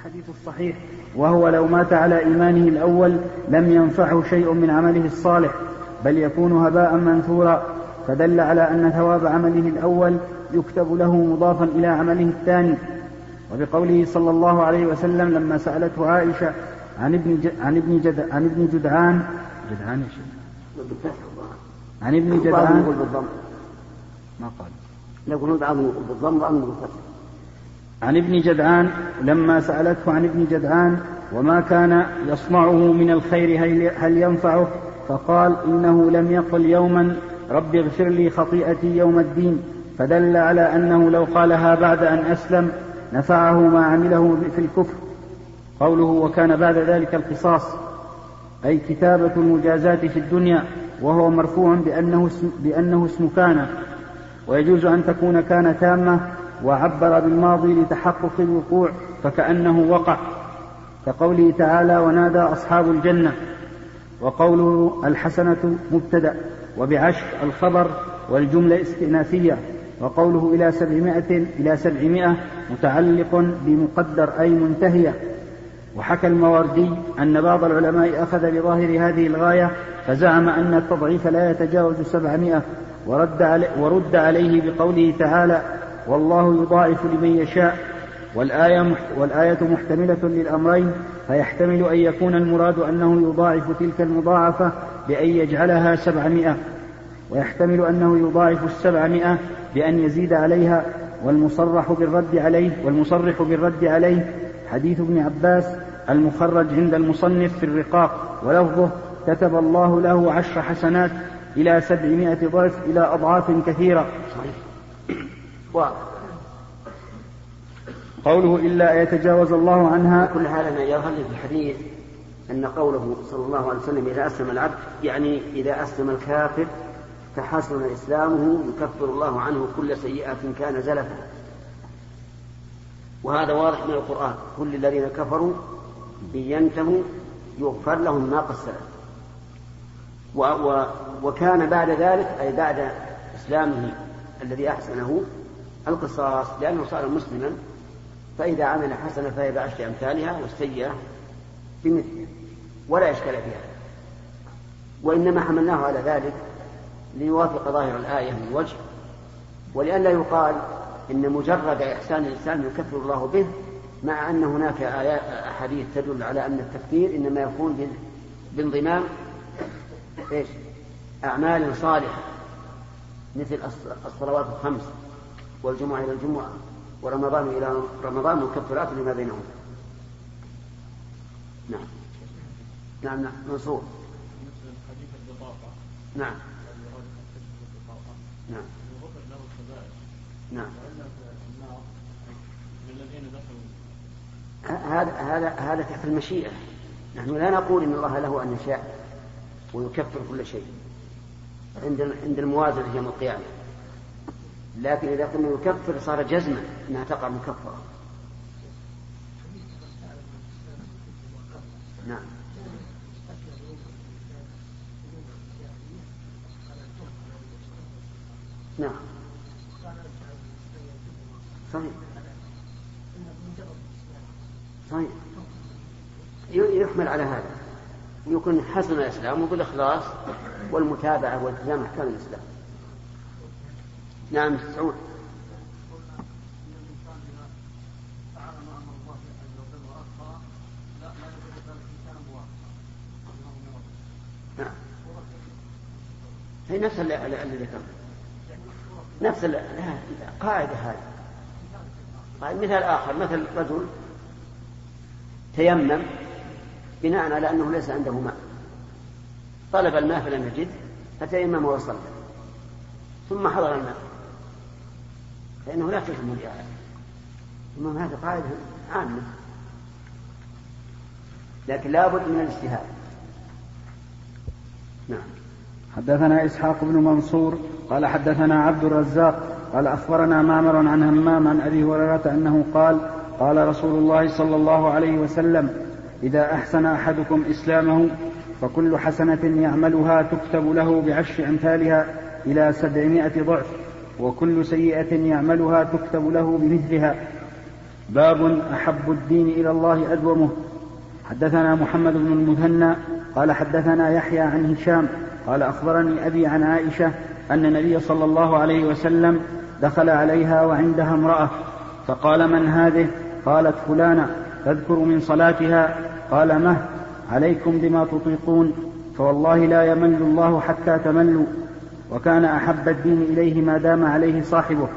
الحديث الصحيح وهو لو مات على إيمانه الأول لم ينفعه شيء من عمله الصالح بل يكون هباء منثورا. فدل على أن ثواب عمله الأول يكتب له مضافا إلى عمله الثاني. وبقوله صلى الله عليه وسلم لما سألته عائشة عن ابن. عن ابن جد... عن ابن جدعان جدعان يا شيخ. عن ابن جدعان. ما قال. يقولون بعضهم يقول بالضم وبعضهم بالفتح عن ابن جدعان لما سألته عن ابن جدعان وما كان يصنعه من الخير هل ينفعه؟ فقال إنه لم يقل يوما رب اغفر لي خطيئتي يوم الدين. فدل على أنه لو قالها بعد أن أسلم نفعه ما عمله في الكفر. قوله وكان بعد ذلك القصاص. أي كتابة المجازات في الدنيا وهو مرفوع بأنه اسم, بأنه اسم كان. ويجوز أن تكون كان تامة وعبر بالماضي لتحقق الوقوع فكأنه وقع كقوله تعالى ونادى أصحاب الجنة وقوله الحسنة مبتدأ وبعشر الخبر والجملة استئنافية وقوله إلى سبعمائة إلى سبعمائة متعلق بمقدر أي منتهية وحكى المواردي أن بعض العلماء أخذ بظاهر هذه الغاية فزعم أن التضعيف لا يتجاوز سبعمائة ورد, علي ورد عليه بقوله تعالى والله يضاعف لمن يشاء. والآية, والآية محتملة للأمرين فيحتمل أن يكون المراد أنه يضاعف تلك المضاعفة بأن يجعلها سبعمائة. ويحتمل أنه يضاعف السبعمائة بأن يزيد عليها والمصرح بالرد عليه والمصرح بالرد عليه. حديث ابن عباس المخرج عند المصنف في الرقاق ولفظه كتب الله له عشر حسنات إلى سبعمائة ضعف إلى أضعاف كثيرة. قوله إلا يتجاوز الله عنها. كل هذا يظهر في الحديث أن قوله صلى الله عليه وسلم إذا أسلم العبد يعني إذا أسلم الكافر فحسن إسلامه يكفر الله عنه كل سيئة كان زلفا. وهذا واضح من القرآن. كل الذين كفروا بينتهوا يغفر لهم ما قد سلف. و و وكان بعد ذلك أي بعد إسلامه الذي أحسنه القصاص لأنه صار مسلما فإذا عمل حسنة فهي بعشر أمثالها والسيئة بمثلها ولا إشكال فيها وإنما حملناه على ذلك ليوافق ظاهر الآية من وجه ولئلا يقال إن مجرد إحسان الإنسان يكفر الله به مع أن هناك آيات أحاديث تدل على أن التكفير إنما يكون بانضمام إيش؟ أعمال صالحة مثل الصلوات الخمس والجمعة إلى الجمعة ورمضان إلى رمضان مكفرات لما بينهما نعم. نعم نعم منصور. نعم. نعم. نعم. هذا هذا هذا تحت المشيئة. نحن لا نقول إن الله له أن يشاء ويكفر كل شيء. عند عند الموازنة يوم القيامة. لكن إذا كنا يكفر صار جزما أنها تقع مكفرة. نعم. نعم. صحيح. صحيح. يحمل على هذا. يكون حسن الإسلام بالإخلاص والمتابعة والتزام أحكام الإسلام. نعم سعود نعم. هي نفس اللي ذكرت. نفس قاعدة هذه. مثال آخر مثل رجل تيمم بناء على أنه ليس عنده ماء. طلب الماء فلم يجد فتيمم وصلى. ثم حضر الماء. فإنه لا تلزم الإعادة ثم هذه قاعدة عامة. لكن لا بد من الاجتهاد. نعم. حدثنا إسحاق بن منصور قال حدثنا عبد الرزاق قال أخبرنا معمر عن همام عن أبي هريرة أنه قال قال رسول الله صلى الله عليه وسلم إذا أحسن أحدكم إسلامه فكل حسنة يعملها تكتب له بعشر أمثالها إلى سبعمائة ضعف. وكل سيئة يعملها تكتب له بمثلها. باب أحب الدين إلى الله أدومه. حدثنا محمد بن المثنى قال حدثنا يحيى عن هشام قال أخبرني أبي عن عائشة أن النبي صلى الله عليه وسلم دخل عليها وعندها امرأة فقال من هذه؟ قالت فلانة تذكر من صلاتها؟ قال مه عليكم بما تطيقون فوالله لا يمل الله حتى تملوا. وكان أحب الدين إليه ما دام عليه صاحبه.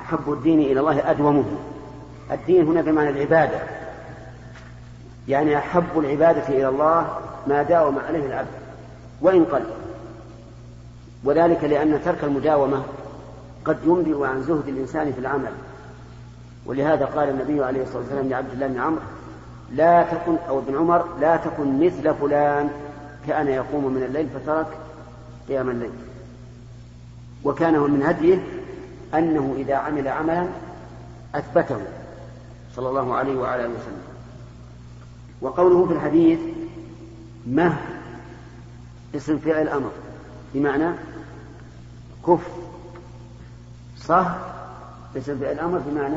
أحب الدين إلى الله أدومه. الدين هنا بمعنى العبادة. يعني أحب العبادة إلى الله ما داوم عليه العبد وإن قل. وذلك لأن ترك المداومة قد ينبئ عن زهد الإنسان في العمل. ولهذا قال النبي عليه الصلاة والسلام لعبد الله بن عمرو لا تكن أو ابن عمر لا تكن مثل فلان كان يقوم من الليل فترك قيام الليل. وكان من هديه أنه إذا عمل عملا أثبته صلى الله عليه وعلى آله وسلم. وقوله في الحديث مه اسم فعل أمر بمعنى كف صه اسم فعل أمر بمعنى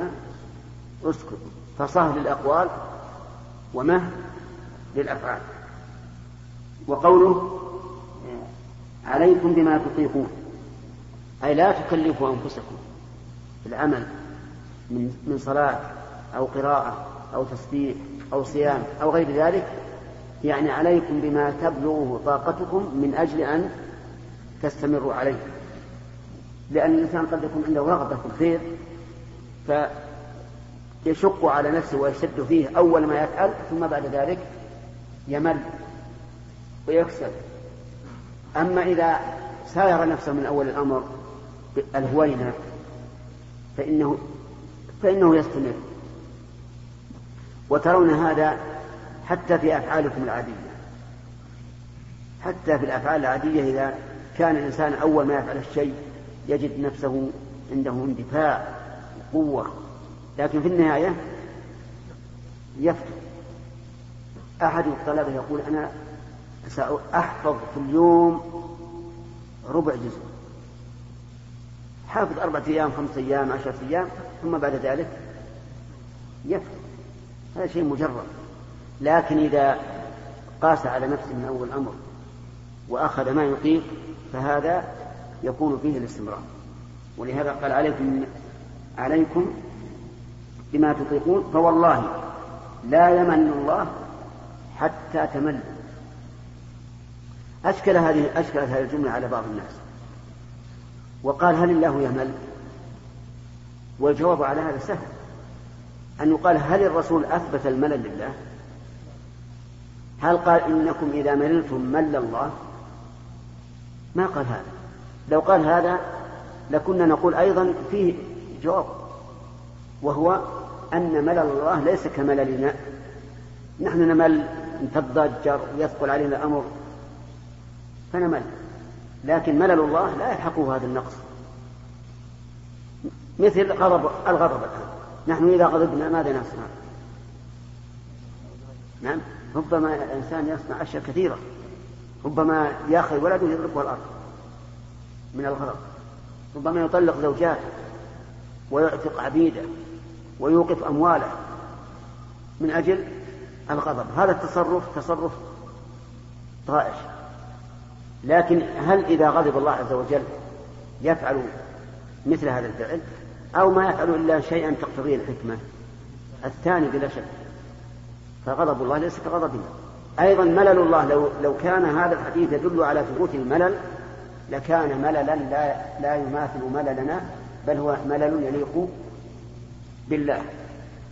اسكت فصه للأقوال ومه للأفعال. وقوله عليكم بما تطيقون. أي لا تكلفوا أنفسكم العمل من من صلاة أو قراءة أو تسبيح أو صيام أو غير ذلك. يعني عليكم بما تبلغه طاقتكم من أجل أن تستمروا عليه. لأن الإنسان قد يكون عنده رغبة في الخير فيشق على نفسه ويشد فيه أول ما يفعل ثم بعد ذلك يمل ويكسل. أما إذا ساير نفسه من أول الأمر الهوينة فإنه فإنه يستمر. وترون هذا حتى في أفعالكم العادية. حتى في الأفعال العادية إذا كان الإنسان أول ما يفعل الشيء يجد نفسه عنده اندفاع وقوة لكن في النهاية يفتح أحد الطلبة يقول أنا سأحفظ في اليوم ربع جزء. حافظ أربعة أيام خمسة أيام عشرة أيام ثم بعد ذلك يفتح هذا شيء مجرد. لكن إذا قاس على نفسه من أول الأمر وأخذ ما يطيق فهذا يكون فيه الاستمرار. ولهذا قال عليكم عليكم بما تطيقون فوالله لا يمن الله حتى تملوا. أشكل هذه أشكلت هذه الجملة على بعض الناس وقال هل الله يمل؟ والجواب على هذا سهل أن يقال هل الرسول أثبت الملل لله؟ هل قال إنكم إذا مللتم مل الله؟ ما قال هذا لو قال هذا لكنا نقول أيضا فيه جواب وهو أن ملل الله ليس كمللنا نحن نمل نتضجر ويثقل علينا الأمر فنمل لكن ملل الله لا يلحقه هذا النقص. مثل غضب الغضب الآن. نحن إذا غضبنا ماذا نصنع؟ نعم. ربما الإنسان يصنع أشياء كثيرة. ربما يأخذ ولده يضربه الأرض من الغضب. ربما يطلق زوجاته ويعتق عبيده ويوقف أمواله من أجل الغضب. هذا التصرف تصرف طائش. لكن هل إذا غضب الله عز وجل يفعل مثل هذا الفعل؟ أو ما يفعل إلا شيئا تقتضيه الحكمة؟ الثاني بلا شك. فغضب الله ليس كغضبنا أيضا ملل الله لو, لو كان هذا الحديث يدل على ثبوت الملل لكان مللا لا, لا يماثل مللنا بل هو ملل يليق بالله.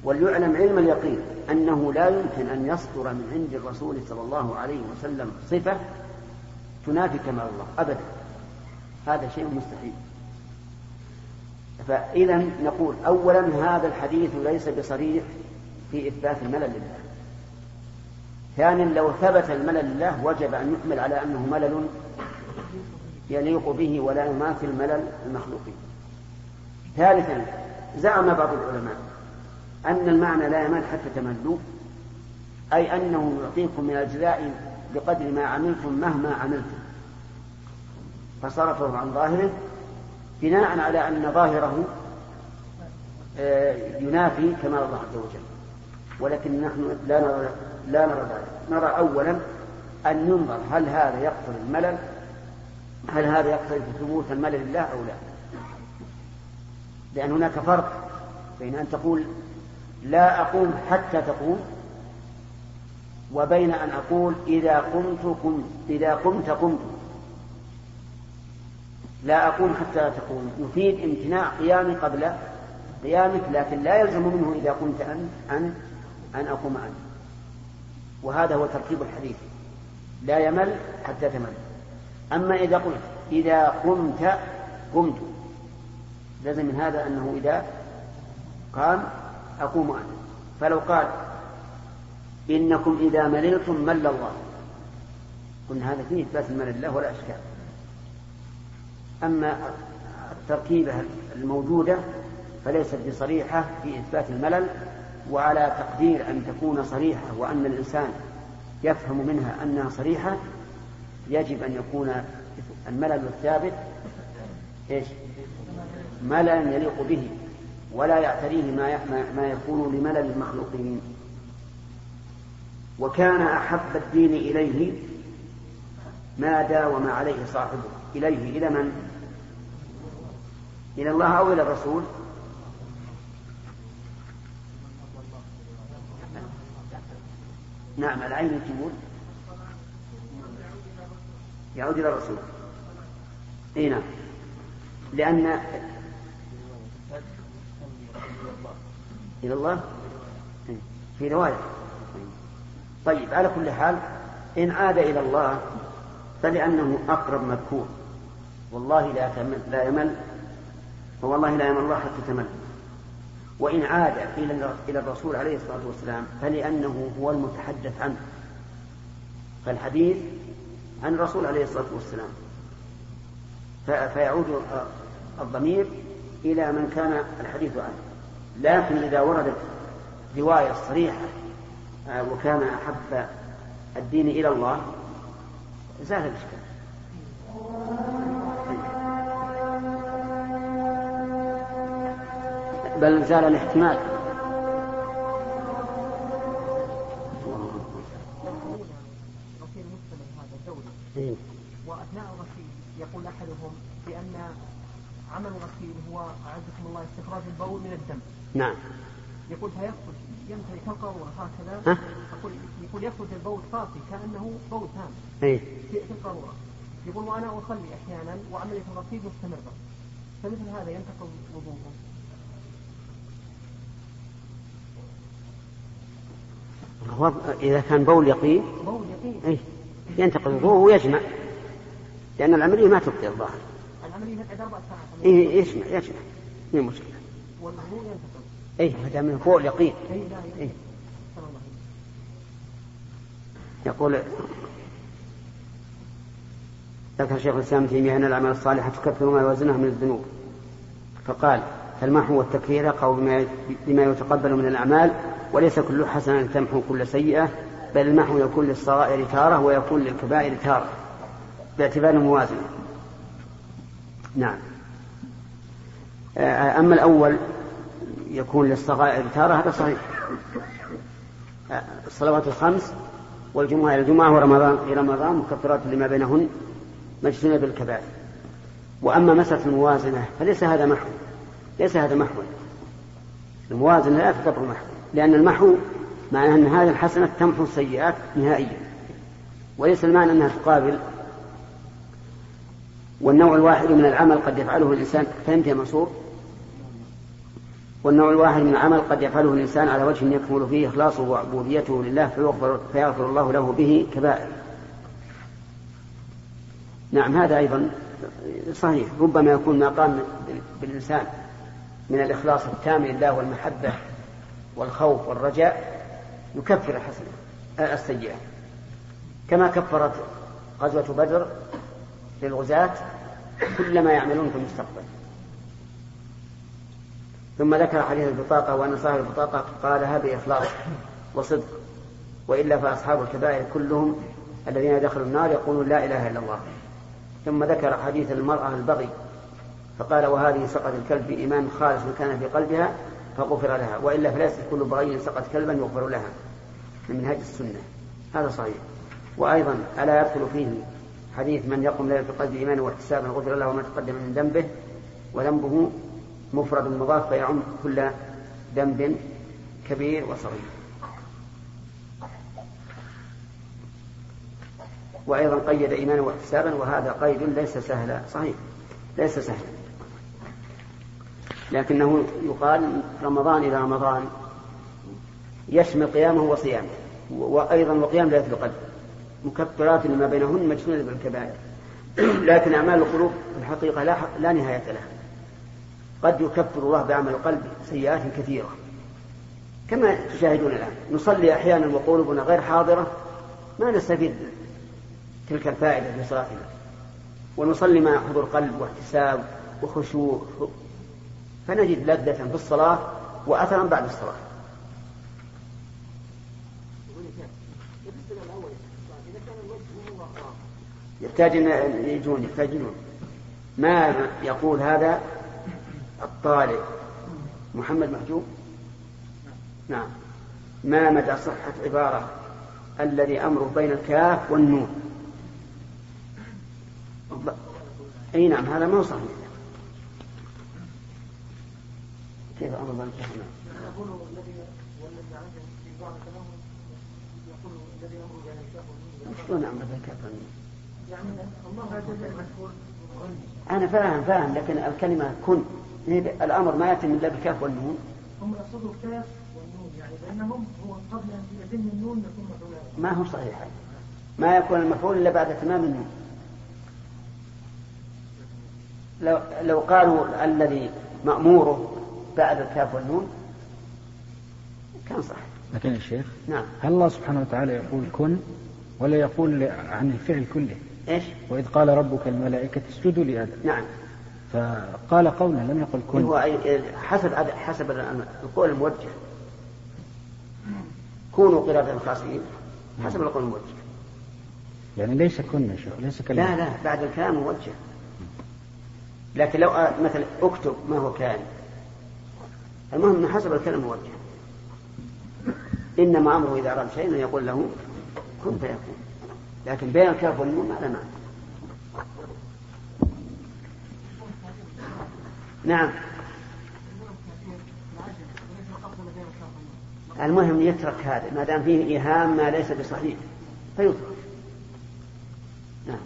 وليعلم علم اليقين أنه لا يمكن أن يصدر من عند الرسول صلى الله عليه وسلم صفة تنافي كمال الله أبدا. هذا شيء مستحيل. فإذا نقول أولا هذا الحديث ليس بصريح في إثبات الملل لله. ثانيا لو ثبت الملل لله وجب أن يحمل على أنه ملل يليق به ولا يماثل ملل المخلوقين. ثالثا زعم بعض العلماء أن المعنى لا يمل حتى تملوا أي أنه يعطيكم من الأجزاء بقدر ما عملتم مهما عملتم. فصرفه عن ظاهره بناء على أن ظاهره آه، ينافي كمال الله عز وجل. ولكن نحن لا نرى لا نرى ذلك. نرى أولا أن ينظر هل هذا يقتل الملل هل هذا يقتل ثبوت الملل لله أو لا. لأن هناك فرق بين أن تقول لا أقوم حتى تقوم وبين أن أقول إذا قمت قمت إذا قمت قمت. لا أقوم حتى تقوم. يفيد امتناع قيامي قبل قيامك لكن لا يلزم منه إذا قمت أن أن أن أقوم أنت وهذا هو ترتيب الحديث. لا يمل حتى تمل. أما إذا قلت إذا قمت قمت لازم من هذا أنه إذا قام أقوم أنا فلو قال إنكم إذا مللتم مل الله. قلنا هذا فيه إثبات الملل الله ولا إشكال. أما التركيبة الموجودة فليست بصريحة في إثبات الملل وعلى تقدير أن تكون صريحة وأن الإنسان يفهم منها أنها صريحة يجب أن يكون الملل الثابت إيش؟ مللا يليق به ولا يعتريه ما ما يكون لملل المخلوقين. وكان أحب الدين إليه ما داوم عليه صاحبه. إليه إلى من؟ إلى الله أو إلى الرسول؟ نعم العين تقول يعود إلى الرسول. إي نعم. لأن إلى الله؟ في رواية. طيب على كل حال إن عاد إلى الله فلأنه أقرب مذكور. والله لا لا يمل فوالله لا يمل الله حتى تمل. وإن عاد إلى إلى الرسول عليه الصلاة والسلام فلأنه هو المتحدث عنه. فالحديث عن الرسول عليه الصلاة والسلام. فيعود الضمير إلى من كان الحديث عنه. لكن إذا وردت رواية صريحة وكان أحب الدين إلى الله زال الإشكال. بل زال الاحتمال إيه. واثناء الغسيل يقول احدهم بان عمل الغسيل هو اعزكم الله استخراج البول من الدم. نعم. يقول فيخرج ينتهي كالقارورة هكذا يقول يقول يخرج البول صافي كأنه بول تام. إيه. في القارورة. يقول وأنا أصلي أحيانا وعمليه الغسيل مستمرة. فمثل هذا ينتقض وضوءه. إذا كان بول يقين بول يقين إيه؟ ينتقل الوضوء ويجمع لأن العملية ما تبقي الظاهر العملية بعد أربع ساعات إيه يجمع يجمع مشكلة والوضوء ينتقل إيه ما دام من فوق اليقين. إيه لا إيه. يقول ذكر شيخ الإسلام تيمية أن الأعمال الصالحة تكفر ما يوازنها من الذنوب. فقال فالمحو والتكفير يقع بما يتقبل من الأعمال وليس كل حسنة تمحو كل سيئة بل المحو يكون للصغائر تارة ويكون للكبائر تارة باعتبار الموازنة نعم. آه، أما الأول يكون للصغائر تارة هذا صحيح. آه، الصلوات الخمس والجمعة إلى الجمعة ورمضان إلى رمضان مكفرات لما بينهن مجتنب بالكبائر. وأما مسألة الموازنة فليس هذا محو. ليس هذا محو. الموازنة لا تعتبر محو لأن المحو معناه أن هذه الحسنة تمحو السيئات نهائيا. وليس المعنى أنها تقابل. والنوع الواحد من العمل قد يفعله الإنسان فهمت يا منصور والنوع الواحد من العمل قد يفعله الإنسان على وجه يكمل فيه إخلاصه وعبوديته لله فيغفر, فيغفر الله له به كبائر. نعم هذا أيضا صحيح. ربما يكون ما قام بالإنسان من الإخلاص التام لله والمحبة والخوف والرجاء يكفر الحسنة السيئة. كما كفرت غزوة بدر للغزاة كل ما يعملون في المستقبل. ثم ذكر حديث البطاقة وأن صاحب البطاقة قالها بإخلاص وصدق وإلا فأصحاب الكبائر كلهم الذين دخلوا النار يقولون لا إله إلا الله. ثم ذكر حديث المرأة البغي فقال وهذه سقط الكلب بإيمان خالص كان في قلبها فغفر لها وإلا فليست كل بغي سقط كلبا يغفر لها من منهج السنة. هذا صحيح. وأيضا ألا يدخل فيه حديث من يقوم ليلة القدر إيمانا واحتسابا غفر له ما تقدم من ذنبه وذنبه مفرد مضاف فيعم كل ذنب كبير وصغير. وأيضا قيد إيمانا واحتسابا وهذا قيد ليس سهلا. صحيح. ليس سهلا. لكنه يقال رمضان إلى رمضان يشمل قيامه وصيامه وأيضا وقيام ليلة القدر. مكفرات لما بينهن مجنونة بالكبائر. لكن أعمال القلوب في الحقيقة لا, لا نهاية لها. قد يكفر الله بعمل القلب سيئات كثيرة. كما تشاهدون الآن نصلي أحيانا وقلوبنا غير حاضرة ما نستفيد تلك الفائدة في صلاتنا. ونصلي مع حضور قلب واحتساب وخشوع. فنجد لذة في الصلاة وأثرا بعد الصلاة. يحتاج ان يجون يحتاجون. ما يقول هذا؟ الطالب محمد محجوب نعم. ما مدى صحة عبارة الذي أمره بين الكاف والنون؟ أي نعم هذا ما صحيح. كيف أمر بين الكاف والنون؟ بين الكاف شلون أمر بين الكاف والنون؟ يعني أنا فاهم فاهم لكن الكلمة كن. الأمر ما يتم إلا بالكاف والنون. هم يقصدوا الكاف والنون يعني بينهم هو قبل أن يتم النون يكون مفعولا ما هو صحيح. ما يكون المفعول إلا بعد تمام النون. لو لو قالوا الذي مأموره بعد الكاف والنون كان صح لكن يا شيخ نعم. هل الله سبحانه وتعالى يقول كن ولا يقول عن الفعل كله؟ إيش؟ وإذ قال ربك الملائكة اسجدوا لآدم. نعم. فقال قولا لم يقل كن. هو حسب حسب القول الموجه كونوا قردة خاسئين حسب القول الموجه يعني ليس كن يا شيخ ليس كلمة لا لا بعد الكلام موجه. لكن لو مثلا اكتب ما هو كان. المهم إنه حسب الكلام موجه. إنما أمره إذا أراد شيئا يقول له كن فيكون. لكن بين الكاف والنون هذا معنى. نعم. المهم يترك هذا ما دام فيه إيهام ما ليس بصحيح فيترك. نعم.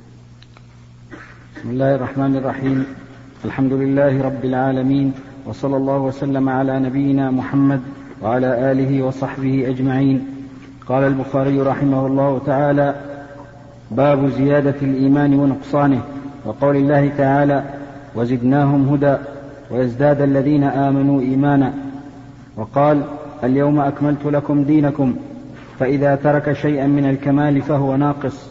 بسم الله الرحمن الرحيم. الحمد لله رب العالمين وصلى الله وسلم على نبينا محمد وعلى آله وصحبه أجمعين. قال البخاري رحمه الله تعالى باب زيادة الإيمان ونقصانه. وقول الله تعالى وزدناهم هدى. ويزداد الذين آمنوا إيمانا. وقال اليوم أكملت لكم دينكم فإذا ترك شيئا من الكمال فهو ناقص.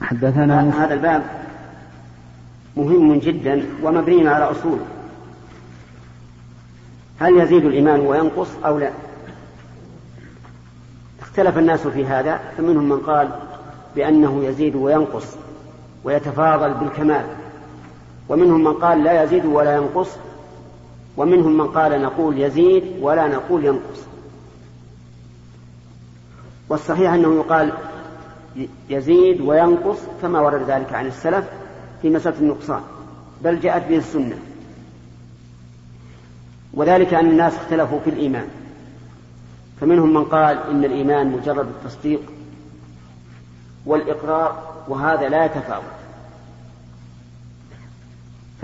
حدثنا هذا الباب مهم جدا ومبني على أصول. هل يزيد الإيمان وينقص أو لا؟ اختلف الناس في هذا فمنهم من قال بأنه يزيد وينقص ويتفاضل بالكمال. ومنهم من قال لا يزيد ولا ينقص ومنهم من قال نقول يزيد ولا نقول ينقص. والصحيح أنه يقال يزيد وينقص فما ورد ذلك عن السلف في مسألة النقصان بل جاءت به السنة. وذلك أن الناس اختلفوا في الإيمان. فمنهم من قال إن الإيمان مجرد التصديق والإقرار وهذا لا يتفاوت.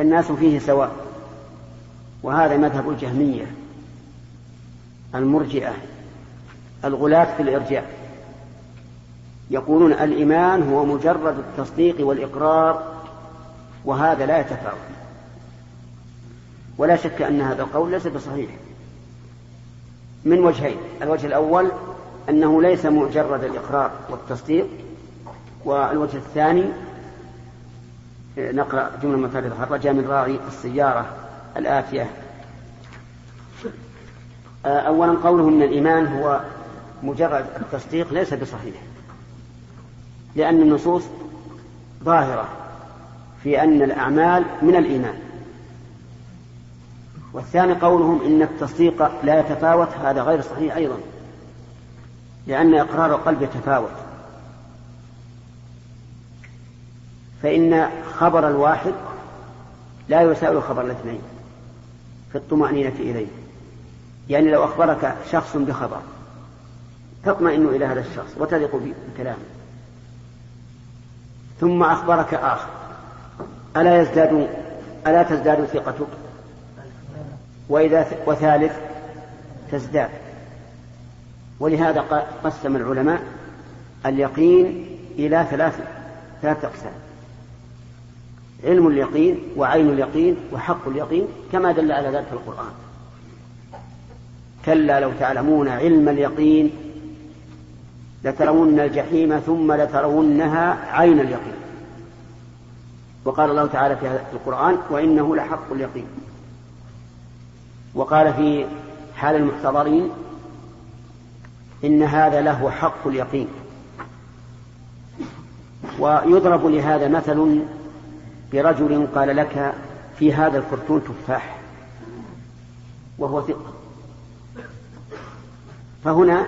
فالناس فيه سواء. وهذا مذهب الجهمية المرجئة الغلاة في الإرجاء. يقولون الإيمان هو مجرد التصديق والإقرار وهذا لا يتفاوت. ولا شك أن هذا القول ليس بصحيح. من وجهين الوجه الأول أنه ليس مجرد الإقرار والتصديق والوجه الثاني نقرأ جملة مفردة خرجها من راعي السيارة الآتية. أولا قوله من الإيمان هو مجرد التصديق ليس بصحيح لأن النصوص ظاهرة في أن الأعمال من الإيمان. والثاني قولهم إن التصديق لا يتفاوت هذا غير صحيح أيضا لأن إقرار القلب يتفاوت. فإن خبر الواحد لا يساوي خبر الاثنين في الطمأنينة إليه. يعني لو أخبرك شخص بخبر تطمئن إلى هذا الشخص وتثق بكلامه ثم أخبرك آخر ألا يزداد ألا تزداد ثقتك؟ وإذا وثالث تزداد. ولهذا قسم العلماء اليقين إلى ثلاث ثلاثة أقسام. علم اليقين وعين اليقين وحق اليقين كما دل على ذلك القرآن. كلا لو تعلمون علم اليقين لترون الجحيم ثم لترونها عين اليقين. وقال الله تعالى في القرآن وإنه لحق اليقين. وقال في حال المحتضرين إن هذا له حق اليقين. ويضرب لهذا مثل برجل قال لك في هذا الكرتون تفاح وهو ثقة. فهنا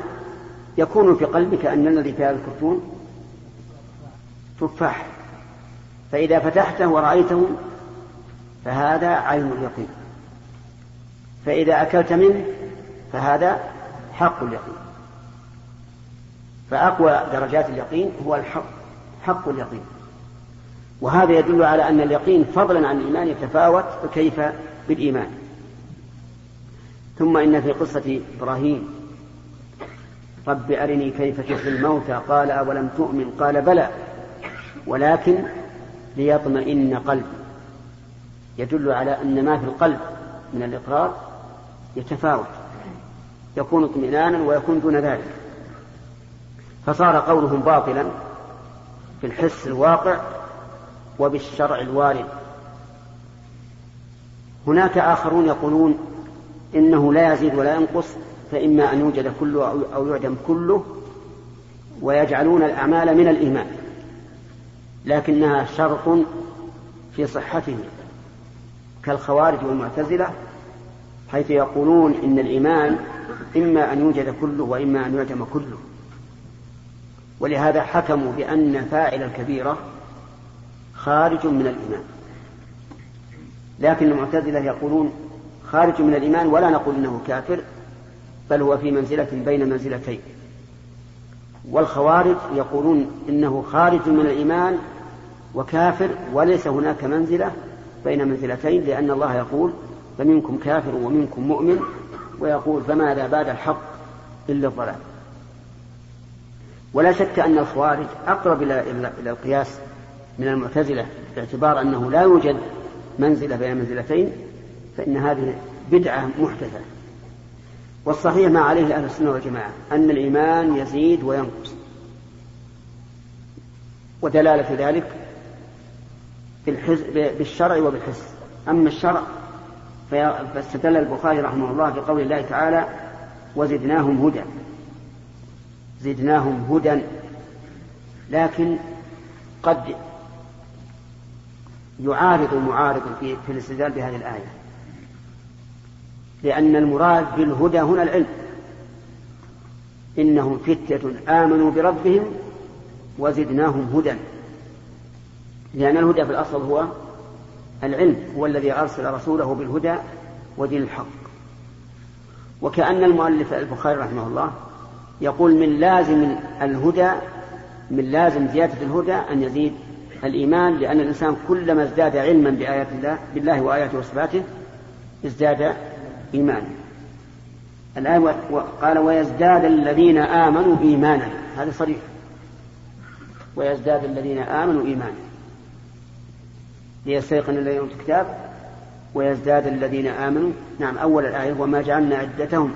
يكون في قلبك أن الذي في هذا الكرتون تفاح. فإذا فتحته ورأيته فهذا عين اليقين. فإذا أكلت منه فهذا حق اليقين. فأقوى درجات اليقين هو الحق حق اليقين. وهذا يدل على أن اليقين فضلا عن الإيمان يتفاوت فكيف بالإيمان. ثم إن في قصة إبراهيم رب أرني كيف تحيي الموتى قال أولم تؤمن؟ قال بلى ولكن ليطمئن قلبي. يدل على أن ما في القلب من الإقرار يتفاوت يكون اطمئنانا ويكون دون ذلك. فصار قولهم باطلا في الحس الواقع وبالشرع الوارد. هناك آخرون يقولون إنه لا يزيد ولا ينقص فإما أن يوجد كله أو يعدم كله ويجعلون الأعمال من الإيمان لكنها شرط في صحته كالخوارج والمعتزلة حيث يقولون إن الإيمان إما أن يوجد كله وإما أن يعدم كله. ولهذا حكموا بأن فاعل الكبيرة خارج من الإيمان. لكن المعتزلة يقولون خارج من الإيمان ولا نقول إنه كافر بل هو في منزلة بين منزلتين. والخوارج يقولون إنه خارج من الإيمان وكافر وليس هناك منزلة بين منزلتين لأن الله يقول فمنكم كافر ومنكم مؤمن ويقول فماذا بعد الحق إلا الضلال. ولا شك أن الخوارج أقرب إلى القياس من المعتزلة باعتبار أنه لا يوجد منزلة بين منزلتين فإن هذه بدعة محدثة. والصحيح ما عليه أهل السنة والجماعة أن الإيمان يزيد وينقص. ودلالة ذلك بالشرع وبالحس. أما الشرع فاستدل البخاري رحمه الله بقول الله تعالى وزدناهم هدى. زدناهم هدى لكن قد يعارض معارض في, في الاستدلال بهذه الآية. لأن المراد بالهدى هنا العلم. إنهم فتية آمنوا بربهم وزدناهم هدى. لأن الهدى في الأصل هو العلم هو الذي أرسل رسوله بالهدى ودين الحق. وكأن المؤلف البخاري رحمه الله يقول من لازم الهدى من لازم زيادة الهدى أن يزيد الإيمان لأن الإنسان كلما ازداد علما بآيات الله بالله وآياته وصفاته ازداد إيمانا. الآية قال ويزداد الذين آمنوا إيمانا. هذا صريح. ويزداد الذين آمنوا إيمانا. ليستيقن الذين أوتوا الكتاب. ويزداد الذين آمنوا. نعم أول الآية وما جعلنا عدتهم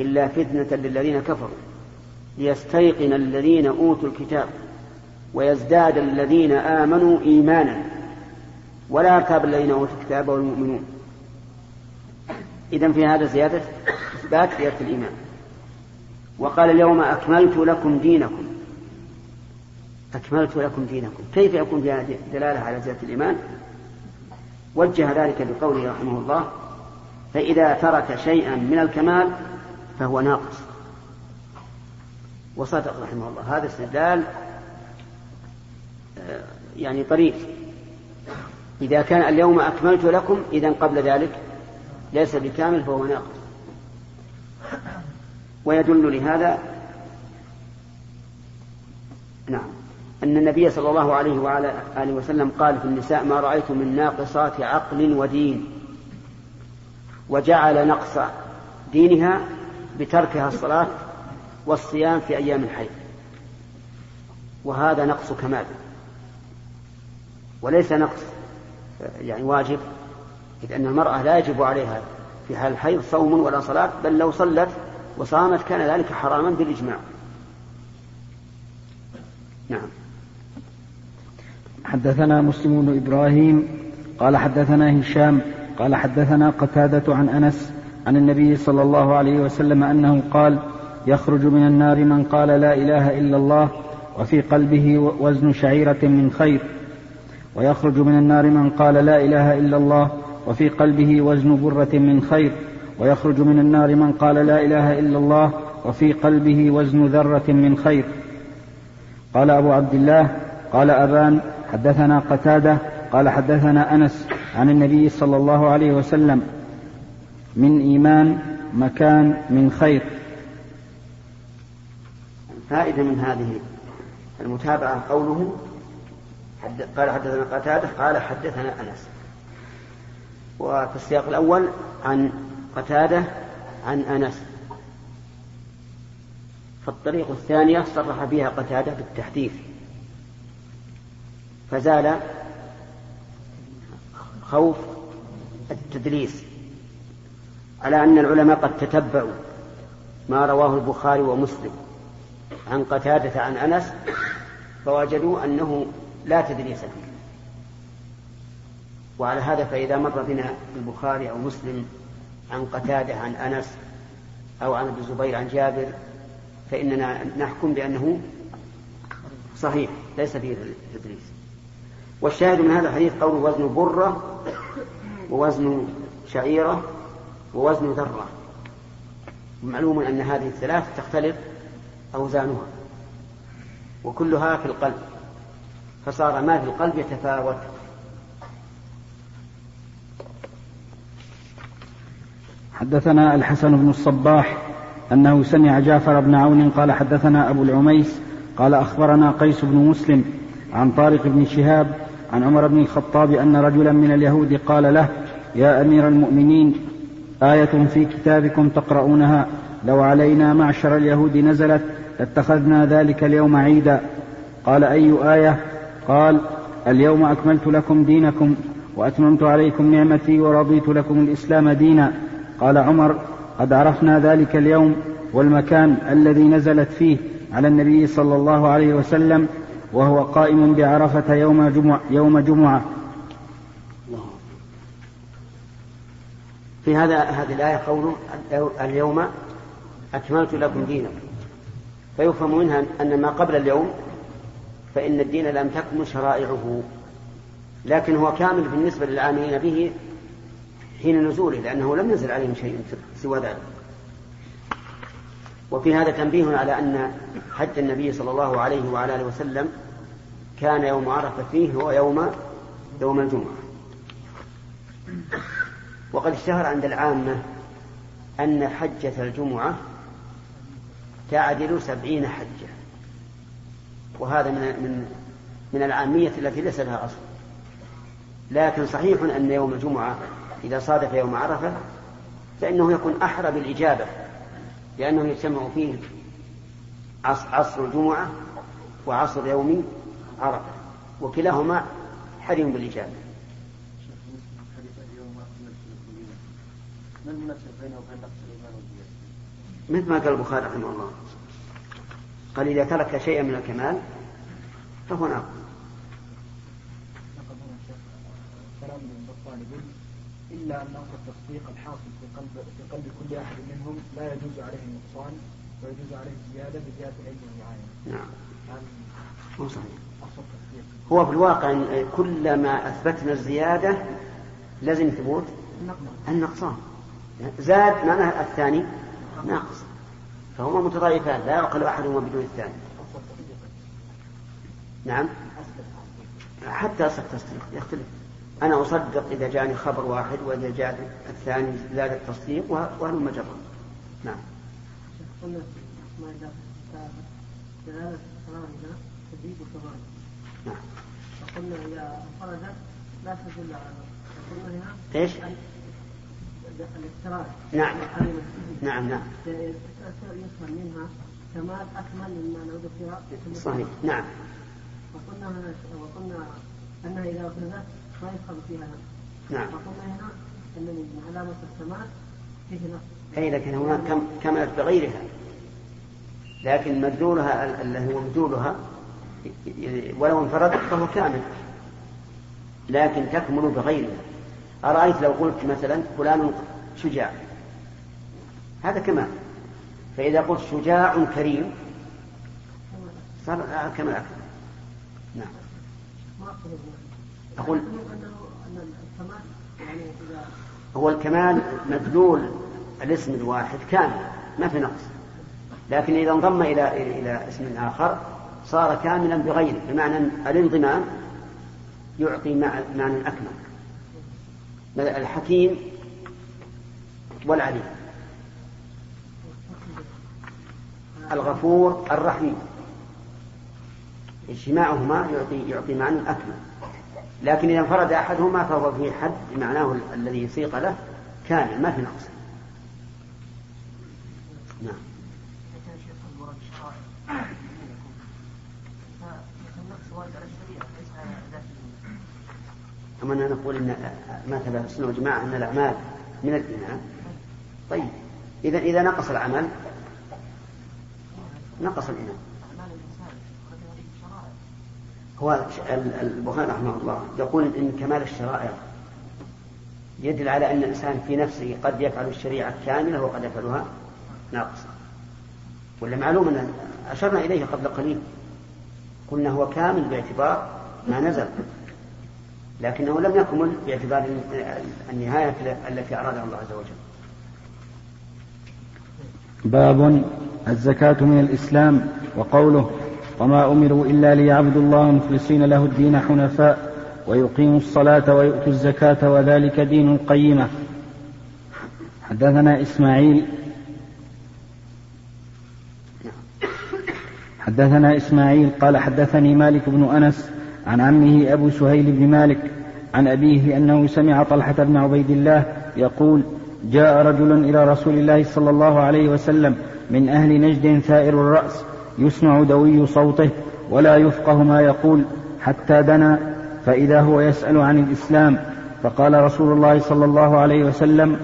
إلا فتنة للذين كفروا. ليستيقن الذين أوتوا الكتاب. ويزداد الذين آمنوا إيمانا. ولا يرتاب الذين أوتوا الكتاب والمؤمنون. إذا في هذا زيادة إثبات زيادة الإيمان. وقال اليوم أكملت لكم دينكم. أكملت لكم دينكم. كيف يكون دلالة على زيادة الإيمان؟ وجه ذلك بقوله رحمه الله فإذا ترك شيئا من الكمال فهو ناقص. وصدق رحمه الله. هذا استدلال يعني طريق إذا كان اليوم أكملت لكم إذا قبل ذلك ليس بكامل فهو ناقص ويدل لهذا نعم. أن النبي صلى الله عليه وعلى آله وسلم قال في النساء ما رأيت من ناقصات عقل ودين؟ وجعل نقص دينها بتركها الصلاة والصيام في أيام الحيض وهذا نقص كمال. وليس نقص. يعني واجب إذ أن المرأة لا يجب عليها في حال الحيض صوم ولا صلاة بل لو صلت وصامت كان ذلك حراما بالإجماع. نعم. حدثنا مسلم بن إبراهيم قال حدثنا هشام قال حدثنا قتادة عن أنس عن النبي صلى الله عليه وسلم أنه قال يخرج من النار من قال لا إله إلا الله وفي قلبه وزن شعيرة من خير. ويخرج من النار من قال لا إله إلا الله وفي قلبه وزن برة من خير. ويخرج من النار من قال لا إله إلا الله وفي قلبه وزن ذرة من خير. قال أبو عبد الله قال أبان حدثنا قتادة قال حدثنا أنس عن النبي صلى الله عليه وسلم من إيمان مكان من خير. فائدة من هذه المتابعة قوله قال حدثنا قتادة قال حدثنا أنس. وفي السياق الأول عن قتادة عن أنس. فالطريق الثانية صرح فيها قتادة بالتحديث فزال خوف التدليس على أن العلماء قد تتبعوا ما رواه البخاري ومسلم. عن قتادة عن أنس فوجدوا أنه لا تدليس فيه وعلى هذا فإذا مر بنا البخاري أو مسلم عن قتادة عن أنس أو عن ابن الزبير عن جابر فإننا نحكم بأنه صحيح ليس فيه تدليس والشاهد من هذا الحديث قول وزن برة ووزن شعيرة ووزن ذرة. معلوم أن هذه الثلاث تختلف أوزانها وكلها في القلب. فصار ما في القلب يتفاوت. حدثنا الحسن بن الصباح أنه سمع جعفر بن عون قال حدثنا أبو العميس قال أخبرنا قيس بن مسلم عن طارق بن شهاب عن عمر بن الخطاب أن رجلا من اليهود قال له يا أمير المؤمنين آية في كتابكم تقرؤونها لو علينا معشر اليهود نزلت لاتخذنا ذلك اليوم عيدا. قال أي آية؟ قال اليوم أكملت لكم دينكم وأتممت عليكم نعمتي ورضيت لكم الإسلام دينا. قال عمر قد عرفنا ذلك اليوم والمكان الذي نزلت فيه على النبي صلى الله عليه وسلم وهو قائم بعرفة يوم جمعة, يوم جمعة. في هذا هذه الآية قوله اليوم أكملت لكم دينكم. فيفهم منها أن ما قبل اليوم فإن الدين لم تكمل شرائعه لكن هو كامل بالنسبة للعاملين به حين نزوله لأنه لم ينزل عليهم شيء سوى ذلك. وفي هذا تنبيه على أن حج النبي صلى الله عليه وعلى آله وسلم كان يوم عرفة فيه هو يوم يوم الجمعة. وقد اشتهر عند العامة أن حجة الجمعة تعدل سبعين حجة. وهذا من من من العامية التي ليس لها أصل لكن صحيح أن يوم الجمعة إذا صادف يوم عرفة فإنه يكون أحرى بالإجابة لأنه يجتمع فيه عصر الجمعة وعصر يوم عرفة وكلاهما حري بالإجابة؟ مثل ما قال البخاري رحمه الله قال إذا ترك شيئا من الكمال فهو ناقص كلام ابن إلا أن أمر التصديق الحاصل في قلب في قلب كل أحد منهم لا يجوز عليه النقصان ويجوز عليه الزيادة بزيادة العلم والرعاية. نعم. هو صحيح. هو في الواقع كلما أثبتنا الزيادة لازم ثبوت النقصان زاد معناه الثاني ناقص فهما متضايفان لا يعقل أحدهما بدون الثاني. نعم؟ حتى أصل التصديق يختلف. أنا أصدق إذا جاءني خبر واحد وإذا جاء الثاني زاد التصديق وهل مجرد نعم. دلالة نعم. فقلنا إذا انفردت لا تدل على قلنا هنا إيش؟ الافتراض نعم. نعم نعم. يفهم منها كمال أكمل مما ذكر. صحيح. نعم. وقلنا وقلنا أنها إذا أخذت ما يفهم فيها. نعم. وقلنا هنا أن من علامة الكمال فيه نقص أي لكن هناك كم كملت بغيرها. لكن مدلولها الذي هو مدلولها ولو انفرد فهو كامل. لكن تكمل بغيرها. أرأيت لو قلت مثلا فلان شجاع. هذا كمال. فإذا قلت شجاع كريم صار كمال أكثر. نعم. أقول هو الكمال مدلول الاسم الواحد كامل ما في نقص. لكن إذا انضم إلى إلى اسم آخر صار كاملا بغيره بمعنى الانضمام يعطي معنى أكمل. الحكيم والعليم. الغفور الرحيم. اجتماعهما يعطي يعطي معنى أكمل لكن إذا انفرد أحدهما فهو في حد معناه الذي سيق له كامل ما في نقص نعم أما أننا نقول إن ما ثبت السنة والجماعة أن الأعمال من الإيمان طيب إذا إذا نقص العمل نقص الإيمان. هو البخاري رحمه الله يقول إن كمال الشرائع يدل على أن الإنسان في نفسه قد يفعل الشريعة كاملة وقد يفعلها ناقصة. ولا معلوم أن أشرنا إليه قبل قليل. قلنا هو كامل باعتبار ما نزل. لكنه لم يكمل باعتبار النهاية التي أرادها الله عز وجل. باب الزكاة من الإسلام وقوله وما أمروا إلا ليعبدوا الله مخلصين له الدين حنفاء ويقيموا الصلاة ويؤتوا الزكاة وذلك دين القيمة. حدثنا إسماعيل حدثنا إسماعيل قال حدثني مالك بن أنس عن عمه أبو سهيل بن مالك عن أبيه أنه سمع طلحة بن عبيد الله يقول جاء رجل إلى رسول الله صلى الله عليه وسلم من أهل نجد ثائر الرأس يسمع دوي صوته ولا يفقه ما يقول حتى دنا فإذا هو يسأل عن الإسلام فقال رسول الله صلى الله عليه وسلم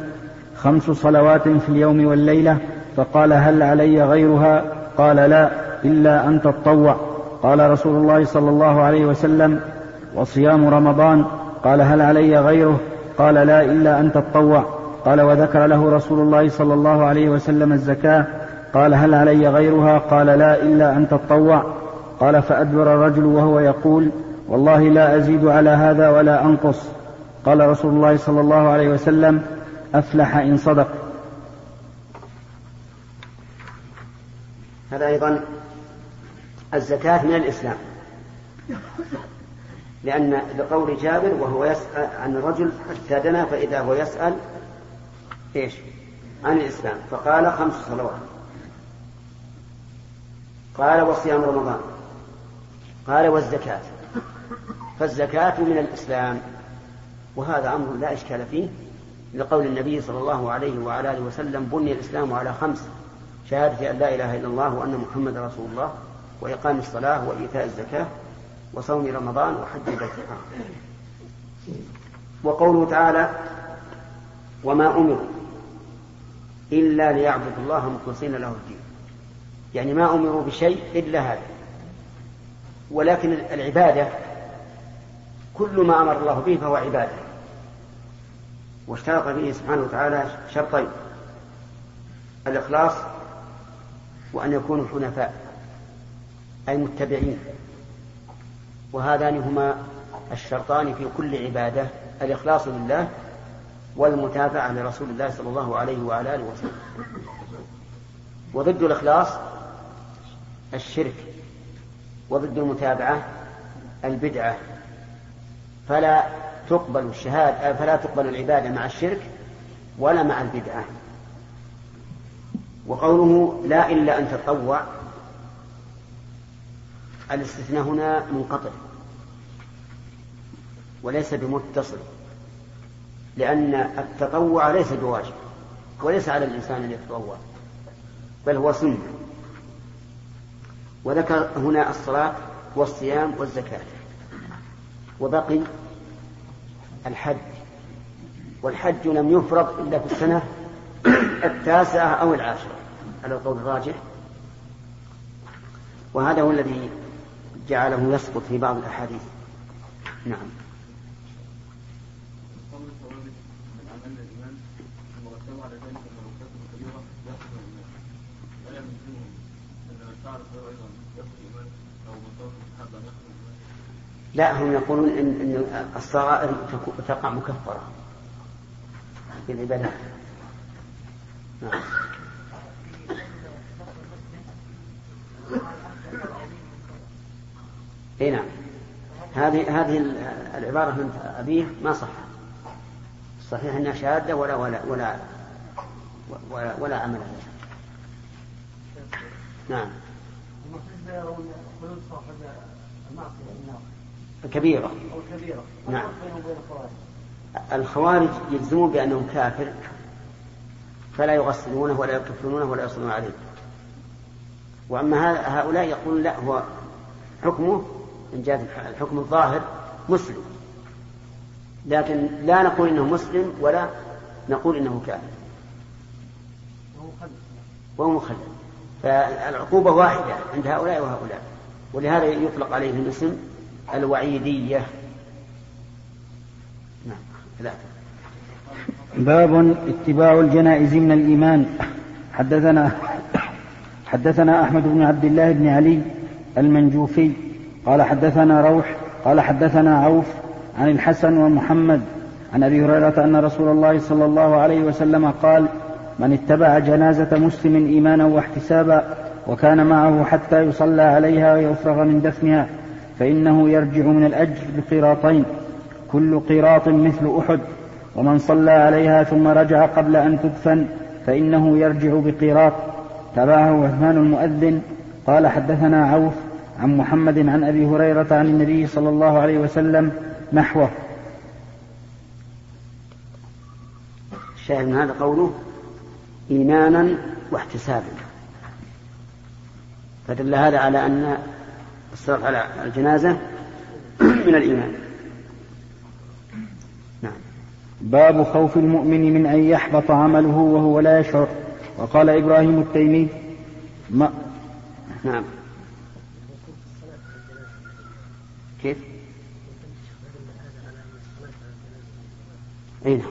خمس صلوات في اليوم والليلة فقال هل علي غيرها؟ قال لا إلا أن تطوع. قال رسول الله صلى الله عليه وسلم وصيام رمضان؟ قال هل علي غيره؟ قال لا إلا أن تطوع. قال وذكر له رسول الله صلى الله عليه وسلم الزكاة؟ قال هل علي غيرها؟ قال لا إلا أن تطوع. قال فأدبر الرجل وهو يقول والله لا أزيد على هذا ولا أنقص. قال رسول الله صلى الله عليه وسلم أفلح إن صدق. هذا أيضا الزكاة من الإسلام. لأن لقول جابر وهو يسأل عن الرجل حتى دنا فإذا هو يسأل إيش؟ عن الإسلام. فقال خمس صلوات. قال وصيام رمضان. قال والزكاة. فالزكاة من الإسلام. وهذا أمر لا إشكال فيه. لقول النبي صلى الله عليه وعلى آله وسلم بني الإسلام على خمس. شهادة أن لا إله إلا الله وأن محمد رسول الله. وإقام الصلاة وإيتاء الزكاة وصوم رمضان وحج البيت. الحرام وقوله تعالى وما أمروا إلا ليعبدوا الله مخلصين له الدين. يعني ما أمروا بشيء إلا هذا. ولكن العبادة كل ما أمر الله به فهو عبادة. واشترط فيه سبحانه وتعالى شرطين الإخلاص وأن يكونوا حنفاء. أي متبعين وهذان هما الشرطان في كل عبادة الإخلاص لله والمتابعة لرسول الله صلى الله عليه وعلى آله وسلم. وضد الإخلاص الشرك وضد المتابعة البدعة. فلا تقبل الشهادة فلا تقبل العبادة مع الشرك ولا مع البدعة. وقوله لا إلا أن تطوع الاستثناء هنا منقطع. وليس بمتصل. لأن التطوع ليس بواجب. وليس على الإنسان أن يتطوع. بل هو سنة. وذكر هنا الصلاة والصيام والزكاة. وبقي الحج. والحج لم يفرض إلا في السنة التاسعة أو العاشرة. على القول الراجح. وهذا هو الذي جعله يسقط في بعض الأحاديث. نعم. لا هم يقولون إن, إن الصغائر تقع مكفرة في العبادات. نعم. إي نعم. هذه هذه العبارة من أبيه ما صح. صحيح أنها شهادة ولا ولا ولا ولا, ولا عمل نعم. كبيرة. أو كبيرة نعم. الخوارج يجزمون بأنه كافر فلا يغسلونه ولا يكفرونه ولا يصلون عليه. وأما هؤلاء يقولون لا هو حكمه من جهة الحكم الظاهر مسلم. لكن لا نقول إنه مسلم ولا نقول إنه كافر. وهو مخلد. فالعقوبة واحدة عند هؤلاء وهؤلاء. ولهذا يطلق عليهم الاسم الوعيدية. نعم لا. باب اتباع الجنائز من الإيمان. حدثنا حدثنا أحمد بن عبد الله بن علي المنجوفي قال حدثنا روح قال حدثنا عوف عن الحسن ومحمد عن أبي هريرة أن رسول الله صلى الله عليه وسلم قال من اتبع جنازة مسلم إيمانا واحتسابا وكان معه حتى يصلى عليها ويفرغ من دفنها فإنه يرجع من الأجر بقيراطين كل قيراط مثل أحد ومن صلى عليها ثم رجع قبل أن تدفن فإنه يرجع بقيراط تبعه عثمان المؤذن. قال حدثنا عوف عن محمد عن أبي هريرة عن النبي صلى الله عليه وسلم نحوه. الشاهد من هذا قوله إيمانا واحتسابا. فدل هذا على أن الصلاة على الجنازة من الإيمان. نعم. باب خوف المؤمن من أن يحبط عمله وهو لا يشعر. وقال إبراهيم التيمي ما نعم. أي نعم.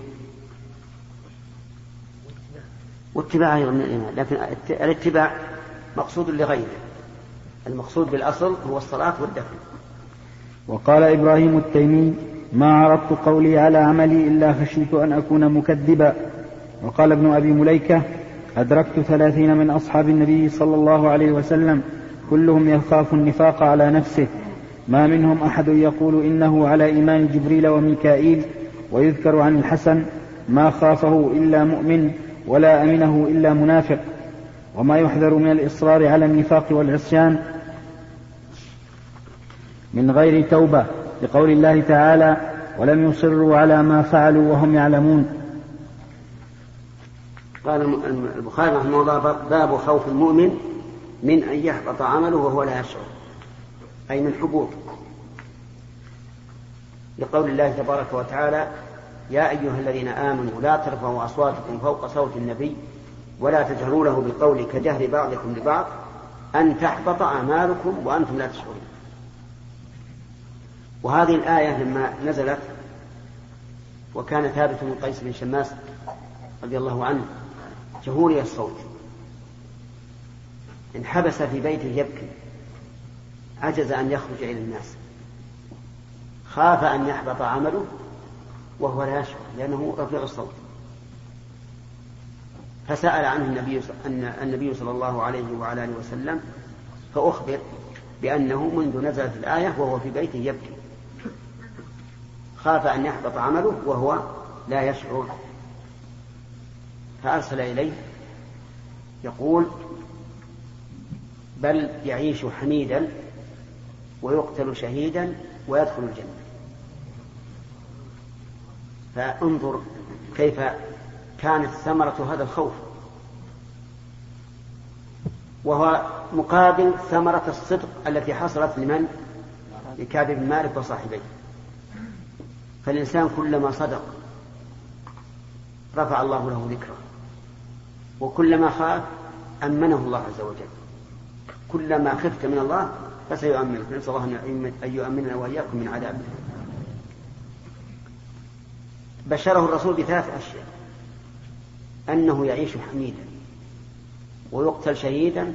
واتباع أيضا من الإيمان لكن الاتباع مقصود لغيره. المقصود بالأصل هو الصلاة والدفن. وقال إبراهيم التيمي ما عرضت قولي على عملي إلا خشيت أن أكون مكذبا. وقال ابن أبي مليكة أدركت ثلاثين من أصحاب النبي صلى الله عليه وسلم كلهم يخاف النفاق على نفسه. ما منهم أحد يقول إنه على إيمان جبريل وميكائيل ويذكر عن الحسن ما خافه إلا مؤمن ولا أمنه إلا منافق وما يحذر من الإصرار على النفاق والعصيان من غير توبة لقول الله تعالى ولم يصروا على ما فعلوا وهم يعلمون. قال البخاري رحمه الله باب خوف المؤمن من أن يحبط عمله وهو لا يشعر أي من حبوط. لقول الله تبارك وتعالى يا أيها الذين آمنوا لا ترفعوا أصواتكم فوق صوت النبي ولا تجهروا له بالقول كجهر بعضكم لبعض أن تحبط أعمالكم وأنتم لا تشعرون. وهذه الآية لما نزلت وكان ثابت بن قيس بن شماس رضي الله عنه جهوري الصوت. انحبس في بيته يبكي عجز أن يخرج إلى الناس. خاف أن يحبط عمله وهو لا يشعر لأنه رفيع الصوت. فسأل عنه النبي النبي صلى الله عليه وعلى آله وسلم فأخبر بأنه منذ نزلت الآية وهو في بيته يبكي. خاف أن يحبط عمله وهو لا يشعر. فأرسل إليه يقول بل يعيش حميدا ويقتل شهيدا ويدخل الجنة. فانظر كيف كانت ثمرة هذا الخوف. وهو مقابل ثمرة الصدق التي حصلت لمن؟ لكعب بن مالك وصاحبيه. فالإنسان كلما صدق رفع الله له ذكره وكلما خاف أمنه الله عز وجل. كلما خفت من الله فسيؤمنك. نسأل الله أن يؤمننا وإياكم من عذابه بشره الرسول بثلاث أشياء. أنه يعيش حميدا ويقتل شهيدا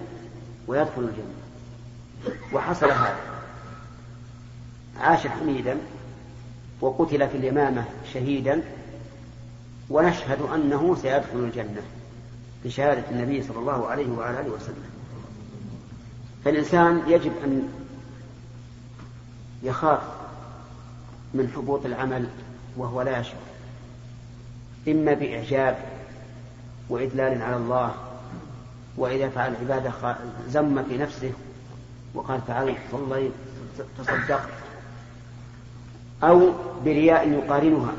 ويدخل الجنة. وحصل هذا. عاش حميدا وقتل في اليمامة شهيدا ونشهد أنه سيدخل الجنة بشهادة النبي صلى الله عليه وعلى آله وسلم. فالإنسان يجب أن يخاف من حبوط العمل وهو لا يشعر. إما بإعجاب وإدلال على الله وإذا فعل العبادة زم في نفسه وقال فعلت صليت تصدقت. أو برياء يقارنها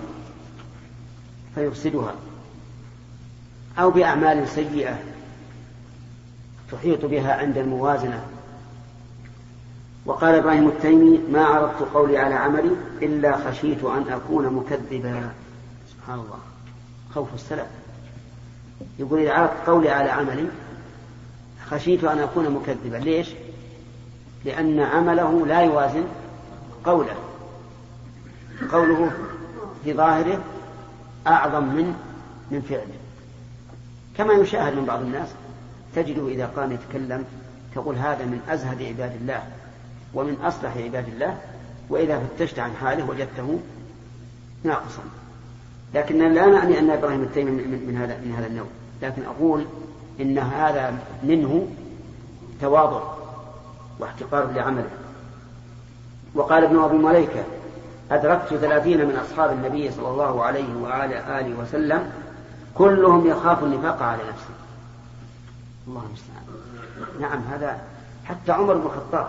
فيفسدها. أو بأعمال سيئة تحيط بها عند الموازنة. وقال إبراهيم التيمي ما عرضت قولي على عملي إلا خشيت أن أكون مكذبا. سبحان الله. خوف السلف. يقول إذا عرضت قولي على عملي خشيت أن أكون مكذبا. ليش؟ لأن عمله لا يوازن قوله. قوله في ظاهره أعظم من من فعله. كما يشاهد من بعض الناس تجده إذا قام يتكلم تقول هذا من أزهد عباد الله ومن أصلح عباد الله وإذا فتشت عن حاله وجدته ناقصا. لكن لا نعني أن إبراهيم التيمي من هذا من هذا النوع. لكن أقول إن هذا منه تواضع واحتقار لعمله. وقال ابن أبي مليكة أدركت ثلاثين من أصحاب النبي صلى الله عليه وعلى آله وسلم كلهم يخاف النفاق على نفسه. الله المستعان. نعم هذا حتى عمر بن الخطاب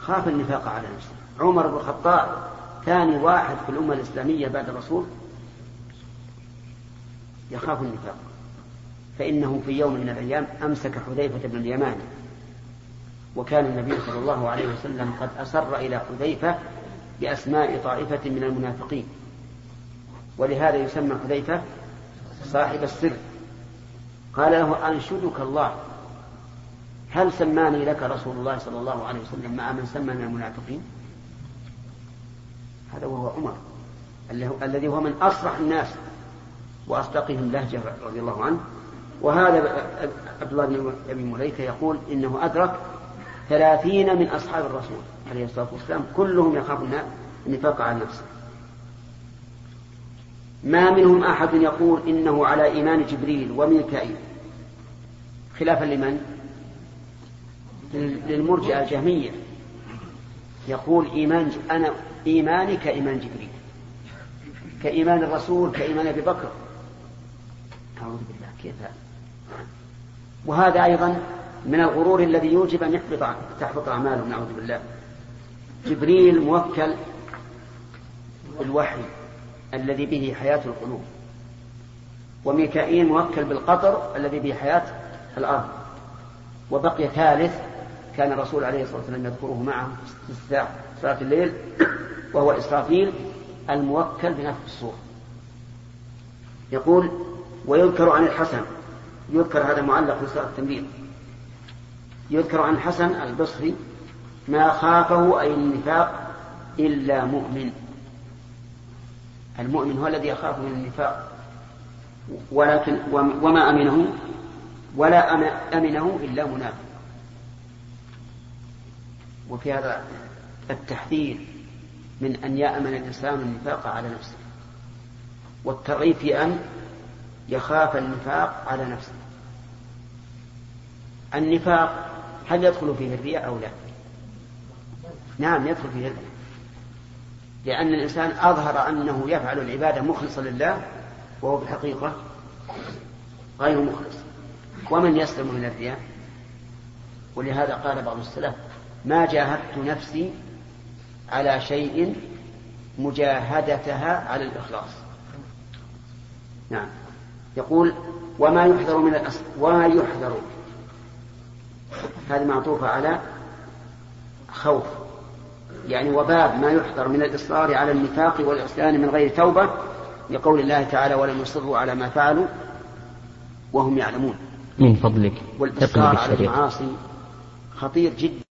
خاف النفاق على نفسه. عمر بن الخطاب ثاني واحد في الأمة الإسلامية بعد الرسول يخاف النفاق. فإنه في يوم من الأيام أمسك حذيفة بن اليمان وكان النبي صلى الله عليه وسلم قد أسر إلى حذيفة بأسماء طائفة من المنافقين. ولهذا يسمى حذيفة صاحب السر. قال له أنشدك الله. هل سماني لك رسول الله صلى الله عليه وسلم مع من سمى من المنافقين؟ هذا وهو عمر الذي هو من أصرح الناس وأصدقهم لهجة رضي الله عنه. وهذا عبد الله بن أبي مليكة يقول إنه أدرك ثلاثين من أصحاب الرسول عليه الصلاة والسلام كلهم يخافون النفاق على نفسه. ما منهم أحد يقول إنه على إيمان جبريل وميكائيل. خلافا لمن؟ للمرجئة الجهمية. يقول إيمان أنا إيماني كإيمان جبريل. كإيمان الرسول كإيمان أبي بكر. أعوذ بالله كيف؟ هذا وهذا أيضا من الغرور الذي يوجب أن يحبط تحبط أعمالهم نعوذ بالله. جبريل موكل بالوحي الذي به حياة القلوب. وميكائيل موكل بالقطر الذي به حياة الأرض. وبقي ثالث كان الرسول عليه الصلاة والسلام يذكره معه في صلاة الليل وهو إسرافيل الموكل بنفخ الصور. يقول ويذكر عن الحسن يذكر هذا معلق في صلاة التنبيه. يذكر عن الحسن البصري ما خافه أي النفاق إلا مؤمن. المؤمن هو الذي يخاف من النفاق. ولكن وما أمنه ولا أمنه إلا منافق. وفي هذا التحذير من أن يأمن الإنسان النفاق على نفسه والترغيب في أن يخاف النفاق على نفسه. النفاق هل يدخل فيه الرياء أو لا؟ نعم يدخل فيه الرياء. لأن الإنسان أظهر أنه يفعل العبادة مخلصا لله وهو في الحقيقة غير مخلص. ومن يسلم من الرياء؟ ولهذا قال بعض السلف ما جاهدت نفسي على شيء مجاهدتها على الإخلاص. نعم. يقول وما يحذر من الأصل وما يحذر. هذه معطوفة على خوف. يعني وباب ما يحذر من الإصرار على النفاق والعصيان من غير توبة لقول الله تعالى ولم يصروا على ما فعلوا وهم يعلمون. من فضلك والإصرار على المعاصي خطير جدا.